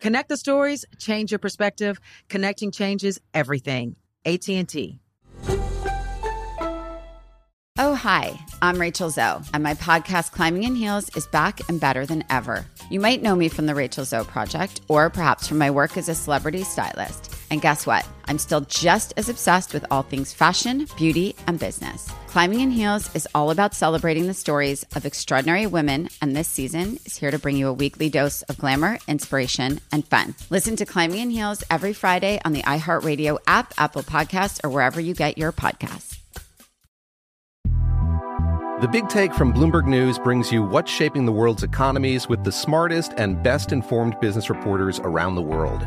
Connect the stories, change your perspective. Connecting changes everything. AT&T. Oh, hi, I'm Rachel Zoe, and my podcast, Climbing in Heels, is back and better than ever. You might know me from the Rachel Zoe Project, or perhaps from my work as a celebrity stylist. And guess what? I'm still just as obsessed with all things fashion, beauty, and business. Climbing in Heels is all about celebrating the stories of extraordinary women, and this season is here to bring you a weekly dose of glamour, inspiration, and fun. Listen to Climbing in Heels every Friday on the iHeartRadio app, Apple Podcasts, or wherever you get your podcasts. The Big Take from Bloomberg News brings you what's shaping the world's economies with the smartest and best informed business reporters around the world.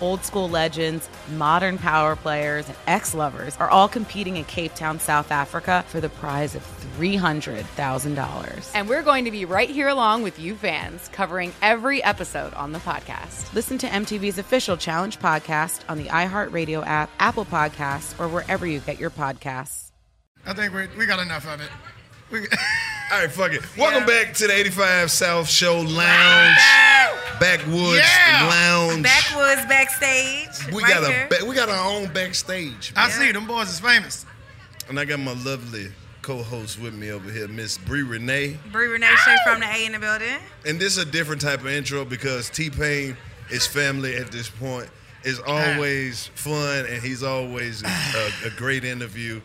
Old school legends, modern power players, and ex lovers are all competing in Cape Town, South Africa for the prize of $300,000. And we're going to be right here along with you fans, covering every episode on the podcast. Listen to MTV's official Challenge podcast on the iHeartRadio app, Apple Podcasts, or wherever you get your podcasts. I think we, we got enough of it. We, All right, fuck it. Welcome yeah. back to the 85 South Show Lounge. Backwoods yeah. Lounge. Backwoods backstage. We right got here. a we got our own backstage. I yeah. see them boys is famous. And I got my lovely co-host with me over here, Miss Brii Renee. Brii Renee straight from the A in the building. And this is a different type of intro because T Pain is family at this point. It's always fun and he's always a, a great interview.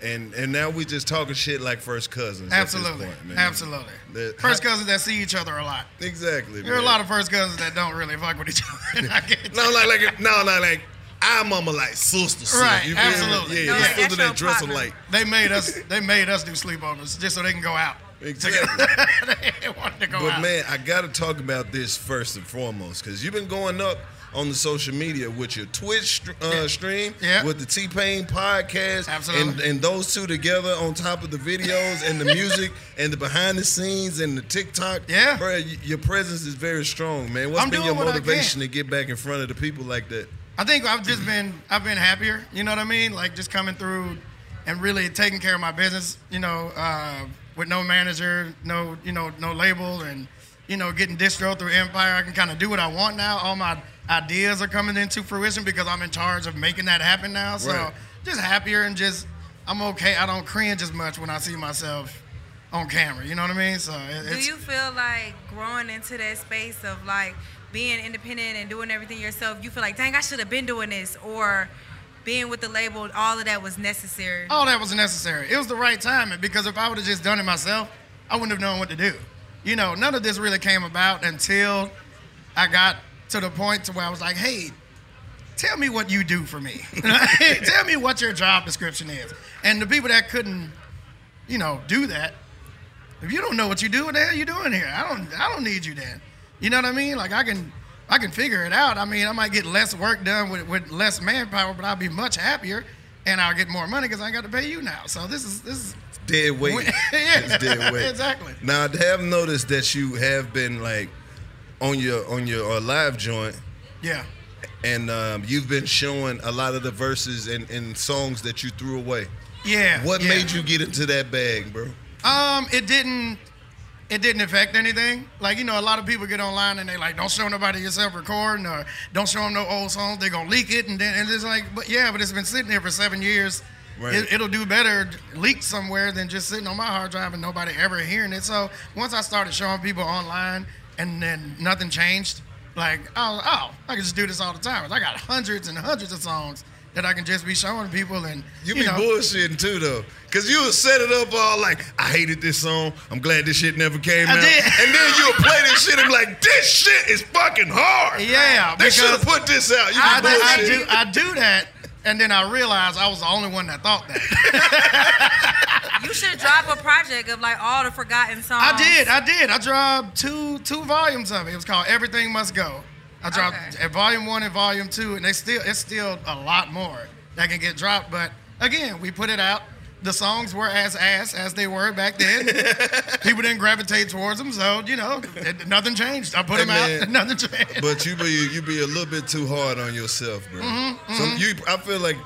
And and now we just talking shit like first cousins. Absolutely, point, absolutely. The, first cousins that see each other a lot. Exactly. There are a lot of first cousins that don't really fuck with each other. no, like like no, no, like our mama like sister, right? You absolutely. Yeah, no, like, sister that dress alike. They made us. They made us do sleepovers just so they can go out. Exactly. they wanted to go but out. man, I got to talk about this first and foremost because you've been going up on the social media with your Twitch uh, yeah. stream, yeah. with the T Pain podcast, Absolutely. And, and those two together on top of the videos and the music and the behind the scenes and the TikTok. Yeah, bro, your presence is very strong, man. What's I'm been your motivation to get back in front of the people like that? I think I've just been I've been happier. You know what I mean? Like just coming through and really taking care of my business. You know, uh, with no manager, no you know no label, and you know getting distro through Empire. I can kind of do what I want now. All my ideas are coming into fruition because I'm in charge of making that happen now. So right. just happier and just I'm okay. I don't cringe as much when I see myself on camera. You know what I mean? So do you feel like growing into that space of like being independent and doing everything yourself? You feel like, dang, I should have been doing this, or being with the label, all of that was necessary. All that was necessary. It was the right timing because if I would have just done it myself, I wouldn't have known what to do. You know, none of this really came about until I got to the point to where I was like, hey, tell me what you do for me. tell me what your job description is. And the people that couldn't, you know, do that, if you don't know what you do, what the hell are you doing here? I don't I don't need you then. You know what I mean? Like I can I can figure it out. I mean, I might get less work done with, with less manpower, but I'll be much happier and I'll get more money because I ain't got to pay you now. So this is this is dead weight. yeah, It's dead weight. exactly. Now I have noticed that you have been like on your on your uh, live joint, Yeah. and um, you've been showing a lot of the verses and, and songs that you threw away. Yeah. What yeah. made you get into that bag, bro? Um, it didn't. It didn't affect anything. Like you know, a lot of people get online and they like, don't show nobody yourself recording or don't show them no old songs. They gonna leak it and then and it's like, but yeah, but it's been sitting there for seven years. Right. It, it'll do better leaked somewhere than just sitting on my hard drive and nobody ever hearing it. So once I started showing people online and then nothing changed, like oh oh, I can just do this all the time. I got hundreds and hundreds of songs that I can just be showing people and You, you be know, bullshitting too, though, cause you would set it up all like, I hated this song. I'm glad this shit never came I out. did. And then you'll play this shit and be like, this shit is fucking hard. Yeah, they should have put this out. You I, do, I do I do that, and then I realized I was the only one that thought that. You should drop a project of like all the forgotten songs. I did, I did. I dropped two two volumes of it. It was called Everything Must Go. I dropped Okay. at volume one and volume two, and they still it's still a lot more that can get dropped. But again, we put it out. The songs were as ass as they were back then. People didn't gravitate towards them, so you know, it, nothing changed. I put Hey, them out, man. and nothing changed. But you be you be a little bit too hard on yourself, bro. Mm-hmm, Some you I feel like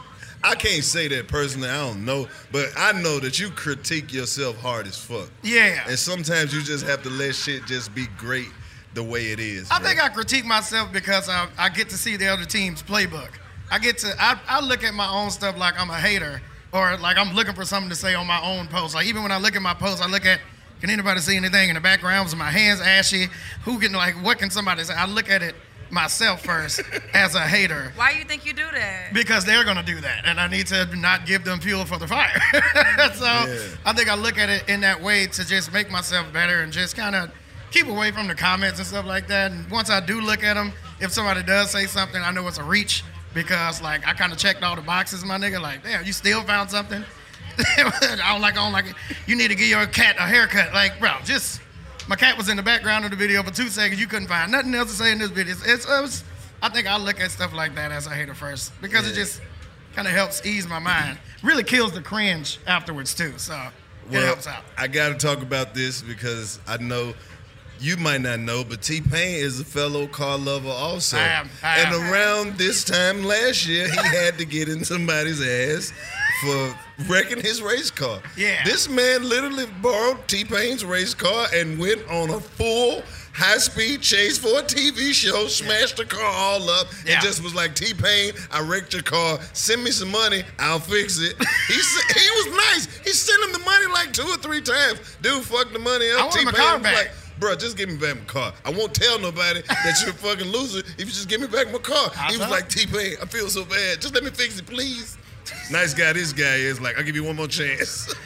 I can't say that personally. I don't know, but I know that you critique yourself hard as fuck. Yeah. And sometimes you just have to let shit just be great the way it is. I bro. think I critique myself because I, I get to see the other team's playbook. I get to I, I look at my own stuff like I'm a hater or like I'm looking for something to say on my own post. Like even when I look at my post, I look at can anybody see anything in the background? Was my hands ashy? Who can like what can somebody say? I look at it myself first as a hater Why you think you do that? because they're gonna do that, and I need to not give them fuel for the fire. so I think I look at it in that way to just make myself better and just kind of keep away from the comments and stuff like that. And once I do look at them, if somebody does say something, I know it's a reach because like I kind of checked all the boxes, my nigga. Like, damn, you still found something. I don't like, I don't like it. You need to give your cat a haircut. Like, bro, just my cat was in the background of the video for two seconds. You couldn't find nothing else to say in this video. It's, it's, it was, I think I look at stuff like that as a hater first because it just kind of helps ease my mind. Really kills the cringe afterwards too. So it helps out. I got to talk about this because I know you might not know, but T Pain is a fellow car lover also. I am, I and around this time last year, he had to get in somebody's ass for wrecking his race car. Yeah. This man literally borrowed T Pain's race car and went on a full high speed chase for a TV show, smashed the car all up, Yeah. and just was like, T Pain, I wrecked your car. Send me some money, I'll fix it. He he was nice. He sent him the money like two or three times. Dude fucked the money up. I want my T-Pain car was back. like, Bro, just give me back my car. I won't tell nobody that you're a fucking loser if you just give me back my car. he was like, T Pain, I feel so bad. Just let me fix it, please. nice guy, this guy is like, I'll give you one more chance.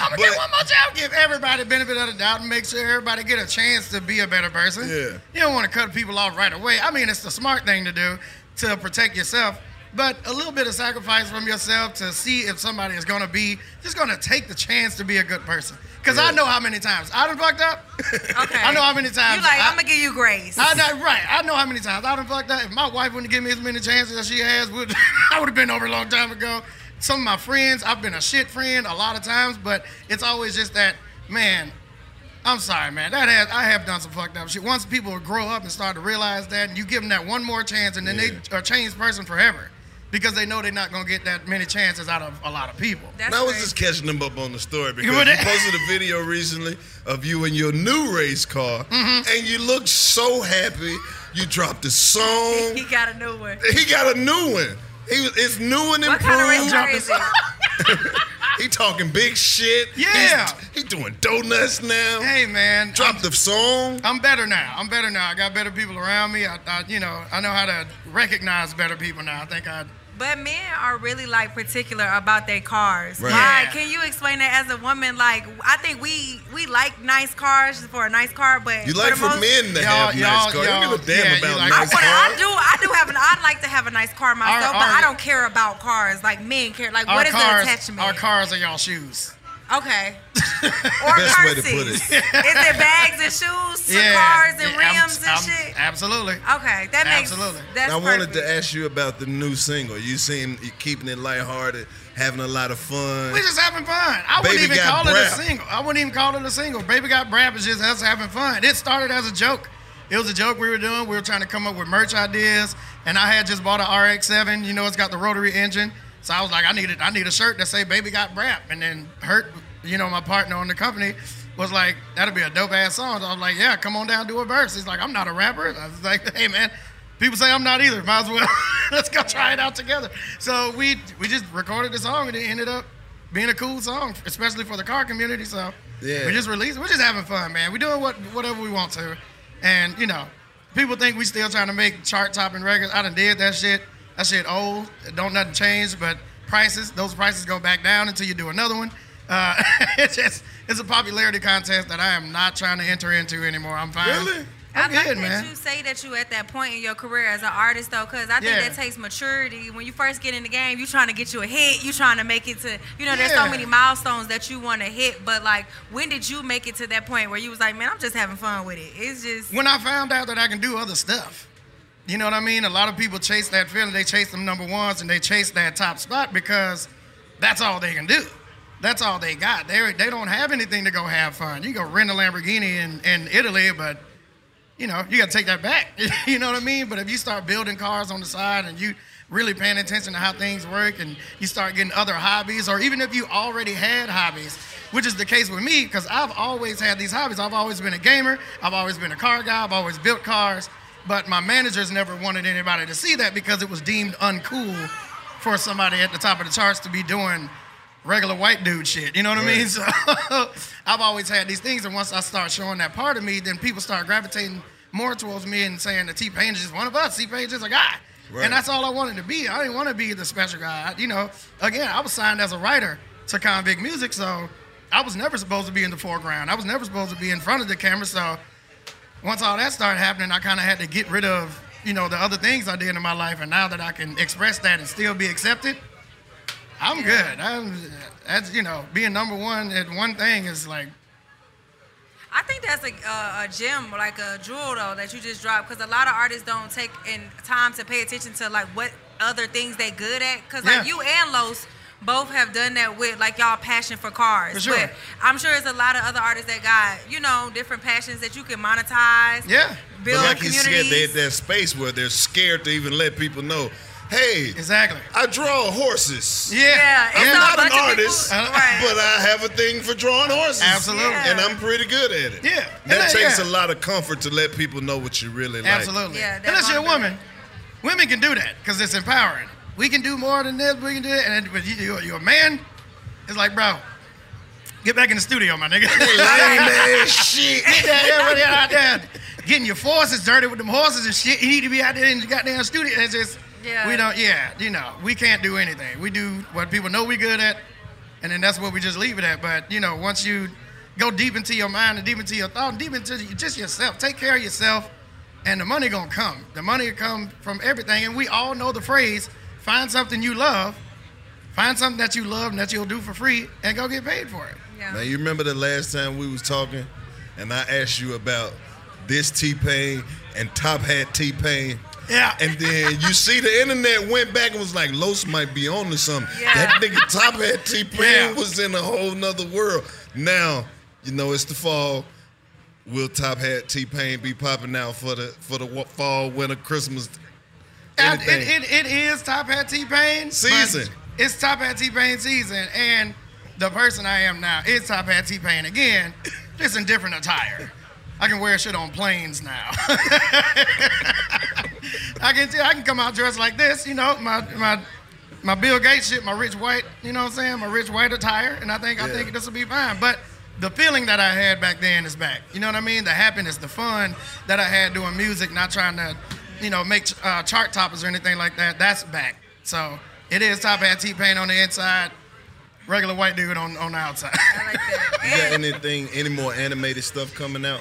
I'm gonna But- get one more job. Give everybody the benefit of the doubt and make sure everybody get a chance to be a better person. Yeah. You don't want to cut people off right away. I mean, it's the smart thing to do to protect yourself, but a little bit of sacrifice from yourself to see if somebody is gonna be just gonna take the chance to be a good person. Cause I know how many times I done fucked up. Okay. I know how many times. You like, I, I'm gonna give you grace. I know, right. I know how many times I done fucked up. If my wife wouldn't give me as many chances as she has, would I would have been over a long time ago. Some of my friends, I've been a shit friend a lot of times, but it's always just that, man. I'm sorry, man. That has I have done some fucked up shit. Once people grow up and start to realize that, and you give them that one more chance, and then Yeah. they are changed person forever, because they know they're not gonna get that many chances out of a lot of people. That's And I was great. just catching them up on the story because would- you posted a video recently of you in your new race car, Mm-hmm. and you looked so happy. You dropped a song. He got a new one. he got a new one. He was, it's new and What kind of race improved. car is it? He talking big shit. Yeah. He's, he doing donuts now. Hey, man. Dropped the song. I'm better now. I'm better now. I got better people around me. I, I, you know, I know how to recognize better people now. I think I. But men are really like particular about their cars. Right. Why? Yeah. Can you explain that as a woman? Like, I think we we like nice cars for a nice car, but You like the for most- men to Y'all- have nice y'all- cars. You don't give a damn yeah, about like- I, nice wanna, I do. I do have an. I'd like to have a nice car myself, Our- but I don't care about cars. Like men care. Like, what is cars, the attachment? Our cars are y'all shoes. Okay. Or Best way to put it. Is it bags and shoes to Yeah, cars and yeah, I'm- rims and I'm- shit? Absolutely. Okay, that makes Absolutely. That's I wanted perfect. to ask you about the new single. You seem you keeping it lighthearted, having a lot of fun. We just having fun. I Baby wouldn't even Got call it a single. I wouldn't even call it a single. Baby Got Brap is just us having fun. It started as a joke. It was a joke we were doing. We were trying to come up with merch ideas, and I had just bought an RX-7. You know, it's got the rotary engine. So I was like, I needed, I need a shirt that say "Baby Got Brap," and then Hurt, you know, my partner on the company, was like, "That'll be a dope ass song." So I was like, "Yeah, come on down, do a verse." He's like, "I'm not a rapper." I was like, "Hey man, people say I'm not either. Might as well let's go try it out together." So we we just recorded the song, and it ended up being a cool song, especially for the car community. So Yeah. we just released. We're just having fun, man. We're doing what whatever we want to, and you know, people think we still trying to make chart topping records. I done did that shit. That shit old. Don't nothing change, but prices. Those prices go back down until you do another one. Uh, it's just it's a popularity contest that I am not trying to enter into anymore. I'm fine. Really? I'm I like good, that man. you say that you at that point in your career as an artist though, because I think Yeah. that takes maturity. When you first get in the game, you trying to get you a hit, you trying to make it to, you know, there's so many milestones that you want to hit. But like, when did you make it to that point where you was like, man, I'm just having fun with it? It's just when I found out that I can do other stuff. You know what I mean? A lot of people chase that feeling. They chase them number ones and they chase that top spot because that's all they can do. That's all they got. They they don't have anything to go have fun. You go rent a Lamborghini in, in Italy, but you know you got to take that back. you know what I mean? But if you start building cars on the side and you really paying attention to how things work and you start getting other hobbies, or even if you already had hobbies, which is the case with me, because I've always had these hobbies. I've always been a gamer. I've always been a car guy. I've always built cars. But my managers never wanted anybody to see that because it was deemed uncool for somebody at the top of the charts to be doing regular white dude shit. You know what I mean? So I've always had these things, and once I start showing that part of me, then people start gravitating more towards me and saying that T Pain is just one of us. T Pain is just a guy. Right. And that's all I wanted to be. I didn't want to be the special guy. I- You know, again, I was signed as a writer to Konvict Muzik, so I was never supposed to be in the foreground. I was never supposed to be in front of the camera. So once all that started happening, I kind of had to get rid of, you know, the other things I did in my life. And now that I can express that and still be accepted, I'm good. I'm, that's, you know, being number one at one thing is like, I think that's a, a, a gem, like a jewel though, that you just dropped. Because a lot of artists don't take in time to pay attention to like what other things they good at. Because like Yeah. you and Los both have done that with like y'all passion for cars. For sure. But I'm sure there's a lot of other artists that got you know different passions that you can monetize. yeah, Build But like you said, they communities. at that space where they're scared to even let people know, hey, exactly. I draw horses. Yeah, Yeah, I'm not an bunch of people- artist, Uh, right. but I have a thing for drawing horses. Absolutely. Yeah. And I'm pretty good at it. Yeah. That Yeah, takes yeah. a lot of comfort to let people know what you really like. Absolutely. Yeah, that Unless you're a woman, women can do that because it's empowering. We can do more than this. We can do it. And then, but you, you're, you're a man. It's like, bro, get back in the studio, my nigga. Lame ass shit. Get that everybody out there getting your forces dirty with them horses and shit. You need to be out there in the goddamn studio. It's just Yeah. we don't. Yeah, you know, we can't do anything. We do what people know we good at, and then that's what we just leave it at. But you know, once you go deep into your mind and deep into your thought, and deep into just yourself, take care of yourself, and the money gonna come. The money will come from everything, and we all know the phrase: find something you love. Find something that you love and that you'll do for free and go get paid for it. Yeah. Man, you remember the last time we was talking, and I asked you about this T Pain and Top Hat T Pain. Yeah. And then you see the internet went back and was like, Los might be on to something. Yeah. That nigga Top Hat T Pain Yeah. was in a whole nother world. Now, you know, it's the fall. Will Top Hat T Pain be popping out for the for the fall, winter, Christmas? And? It, it, it is Top Hat T Pain Season. It's Top Hat T Pain season, and the person I am now is Top Hat T Pain again, just in different attire. I can wear shit on planes now. I can I can come out dressed like this, you know, my my my Bill Gates shit, my rich white, you know what I'm saying, my rich white attire, and I think I think this will be fine. But the feeling that I had back then is back. You know what I mean? The happiness, the fun that I had doing music, not trying to, you know, make uh, chart toppers or anything like that. That's back. So it is Top Hat T Pain on the inside, regular white dude on, on the outside. I like that. You got anything, any more animated stuff coming out?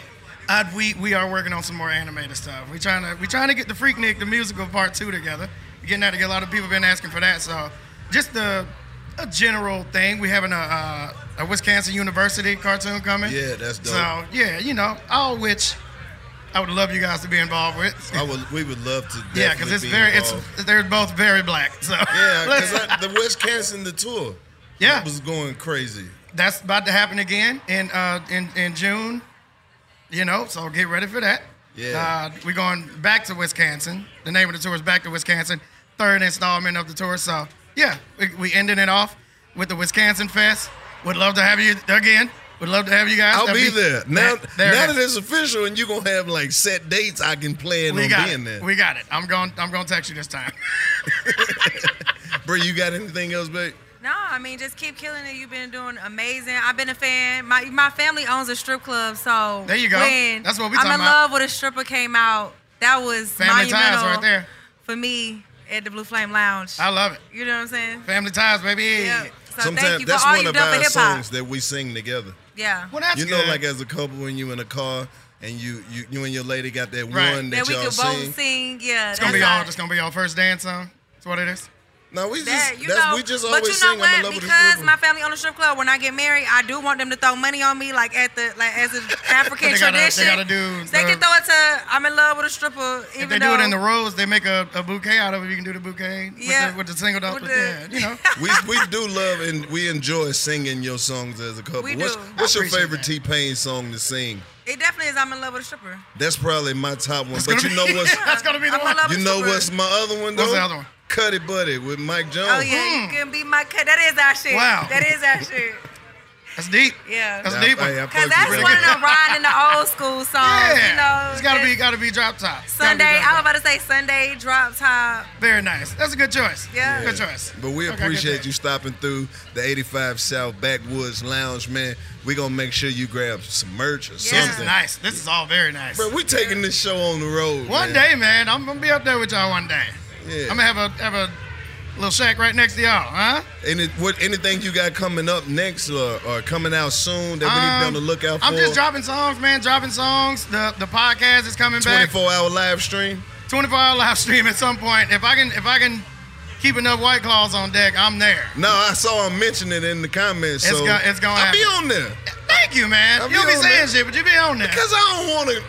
Uh, we we are working on some more animated stuff. We trying to we trying to get the Freaknik the musical part two together. We're Getting that together. A lot of people been asking for that. So just the a general thing. We having a uh, a Wisconsin University cartoon coming. Yeah, that's dope. So yeah, you know, all which I would love you guys to be involved with. I would. We would love to. yeah, because it's be very, involved. it's they're both very black. So Yeah, because the Wisconsin the tour. Yeah. was going crazy. that's about to happen again in uh, in in June. You know, so get ready for that. Yeah. Uh, we're going back to Wisconsin. The name of the tour is Back to Wisconsin. Third installment of the tour. So yeah, we, we ended it off with the Wisconsin Fest. Would love to have you again. Would love to have you guys. I'll That'd be there now. that- there now is. that it's official, and you're gonna have like set dates, I can plan we on got being it. there. We got it. I'm going. I'm going to text you this time. Bro, you got anything else, babe? No, I mean just keep killing it. You've been doing amazing. I've been a fan. My my family owns a strip club, so There you go. When That's what we I'm in about. love with a stripper came out. That was Family ties monumental right there. for me at the Blue Flame Lounge. I love it. You know what I'm saying? Family ties, baby. Yeah. So Sometimes thank you for that's all one of our hip hop. songs that we sing together. Yeah. Well, that's you know, good. like as a couple, when you in a car and you you, you and your lady got that Right. one That that we y'all could sing. both sing. Yeah. It's gonna be that's all. It's gonna be our first dance song. That's what it is. No, we just That, you that's, know, we just but always you know sing. I'm in what? love with Because my family own a strip club. When I get married, I do want them to throw money on me, like at the like as an African They gotta- they tradition. gotta do They can throw it to I'm in love with a stripper. If Even they though do it in the rose, they make a, a bouquet out of it. You can do the bouquet with, Yeah. the, with the single dot. With With the- yeah, you know. we we do love and we enjoy singing your songs as a couple. We what's do. what's I your favorite. T Pain song to sing? it definitely is I'm in love with a stripper. That's probably my top one. It's But gonna you know be- what's That's gonna be the I'm one. you know stripper. what's my other one though? What's the other one? Cuddy Buddy with Mike Jones. Oh yeah, you hmm. can be my cut. That is our shit. Wow. That is our shit. That's deep. Yeah. That's a Yeah, deep I- one. Cause that's really one of good. them riding the old school songs. Yeah. You know, it's gotta be gotta be drop top. Sunday. drop I was top. about to say Sunday drop top. Very nice. That's a good choice. Yeah. Good choice. But we Okay, appreciate you stopping through the 85 South Backwoods Lounge, man. We gonna make sure you grab some merch or This is something. nice. This is all very nice. Bro, we taking this show on the road. One man. day, man, I'm gonna be up there with y'all one day. Yeah. I'm gonna have a have a little shack right next to y'all, huh? Any, what, anything you got coming up next or, or coming out soon that we need to be on the lookout for? Um, I'm just dropping songs, man. Dropping songs. The the podcast is coming back. 24 hour live stream. 24 hour live stream at some point. If I can if I can keep enough white claws on deck, I'm there. No, I saw him mention it in the comments. It's so go- it's gonna I'll be on there. Thank you, man. I'll you don't be be saying there. shit, but you be on there. Because I don't want to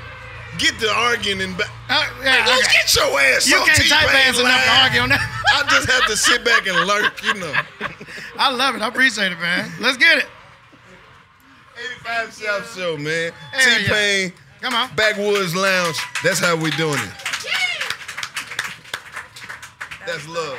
get to arguing and back. Uh, yeah, Hey, go okay. get your ass You can't type T-Pain enough to argue on that. I just have to sit back and lurk, you know. I love it. I appreciate it, man. Let's get it. 85 South Show, man. T Pain, Come on. Backwoods Lounge. That's how we doing it. That's love.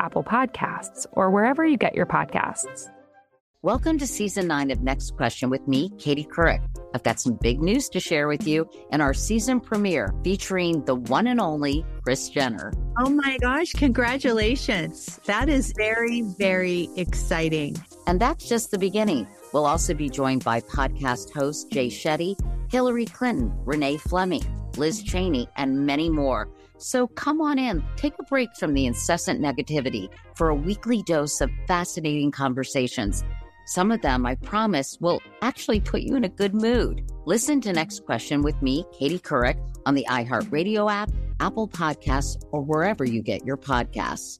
Apple Podcasts, or wherever you get your podcasts. Welcome to season nine of Next Question with me, Katie Couric. I've got some big news to share with you in our season premiere featuring the one and only Kris Jenner. Oh my gosh, congratulations. That is very, very exciting. And that's just the beginning. We'll also be joined by podcast host Jay Shetty, Hillary Clinton, Renee Fleming, Liz Cheney, and many more. So come on in, take a break from the incessant negativity for a weekly dose of fascinating conversations. Some of them, I promise, will actually put you in a good mood. Listen to Next Question with me, Katie Couric, on the iHeartRadio app, Apple Podcasts, or wherever you get your podcasts.